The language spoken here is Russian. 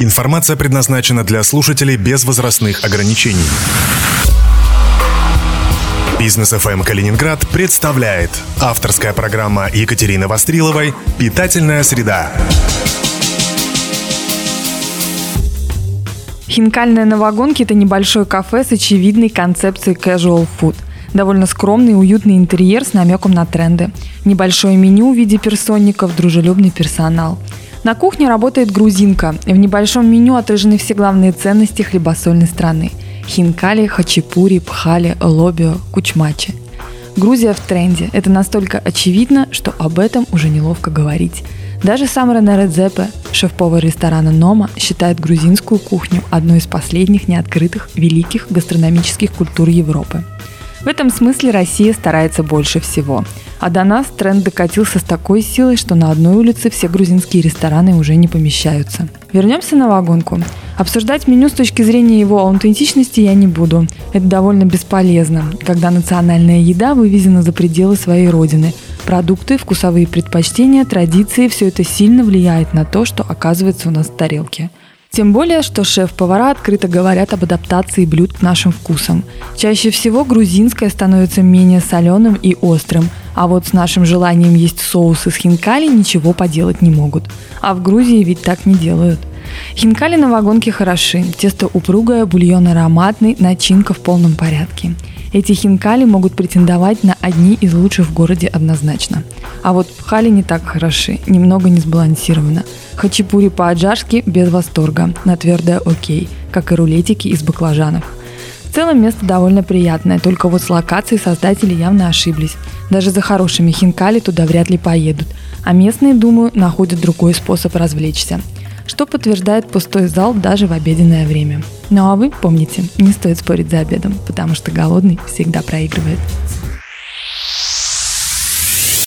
Информация предназначена для слушателей без возрастных ограничений. Бизнес FM Калининград представляет авторская программа Екатерины Востриловой «Питательная среда». Хинкальная на вагонке – это небольшое кафе с очевидной концепцией casual food. Довольно скромный и уютный интерьер с намеком на тренды. Небольшое меню в виде персонников, дружелюбный персонал – на кухне работает грузинка. В небольшом меню отражены все главные ценности хлебосольной страны. Хинкали, хачапури, пхали, лобио, кучмачи. Грузия в тренде. Это настолько очевидно, что об этом уже неловко говорить. Даже сам Рене Редзепе, шеф-повар ресторана «Нома», считает грузинскую кухню одной из последних неоткрытых великих гастрономических культур Европы. В этом смысле Россия старается больше всего – а до нас тренд докатился с такой силой, что на одной улице все грузинские рестораны уже не помещаются. Вернемся на вагонку. Обсуждать меню с точки зрения его аутентичности я не буду. Это довольно бесполезно, когда национальная еда вывезена за пределы своей родины. Продукты, вкусовые предпочтения, традиции – все это сильно влияет на то, что оказывается у нас в тарелке. Тем более, что шеф-повара открыто говорят об адаптации блюд к нашим вкусам. Чаще всего грузинское становится менее соленым и острым, а вот с нашим желанием есть соус из хинкали ничего поделать не могут. А в Грузии ведь так не делают. Хинкали на вагонке хороши. Тесто упругое, бульон ароматный, начинка в полном порядке. Эти хинкали могут претендовать на одни из лучших в городе однозначно. А вот пхали не так хороши, немного не сбалансировано. Хачапури по-аджарски без восторга, на твердое окей, как и рулетики из баклажанов. В целом место довольно приятное, только вот с локацией создатели явно ошиблись. Даже за хорошими хинкали туда вряд ли поедут. А местные, думаю, находят другой способ развлечься – что подтверждает пустой зал даже в обеденное время. Ну а вы помните, не стоит спорить за обедом, потому что голодный всегда проигрывает.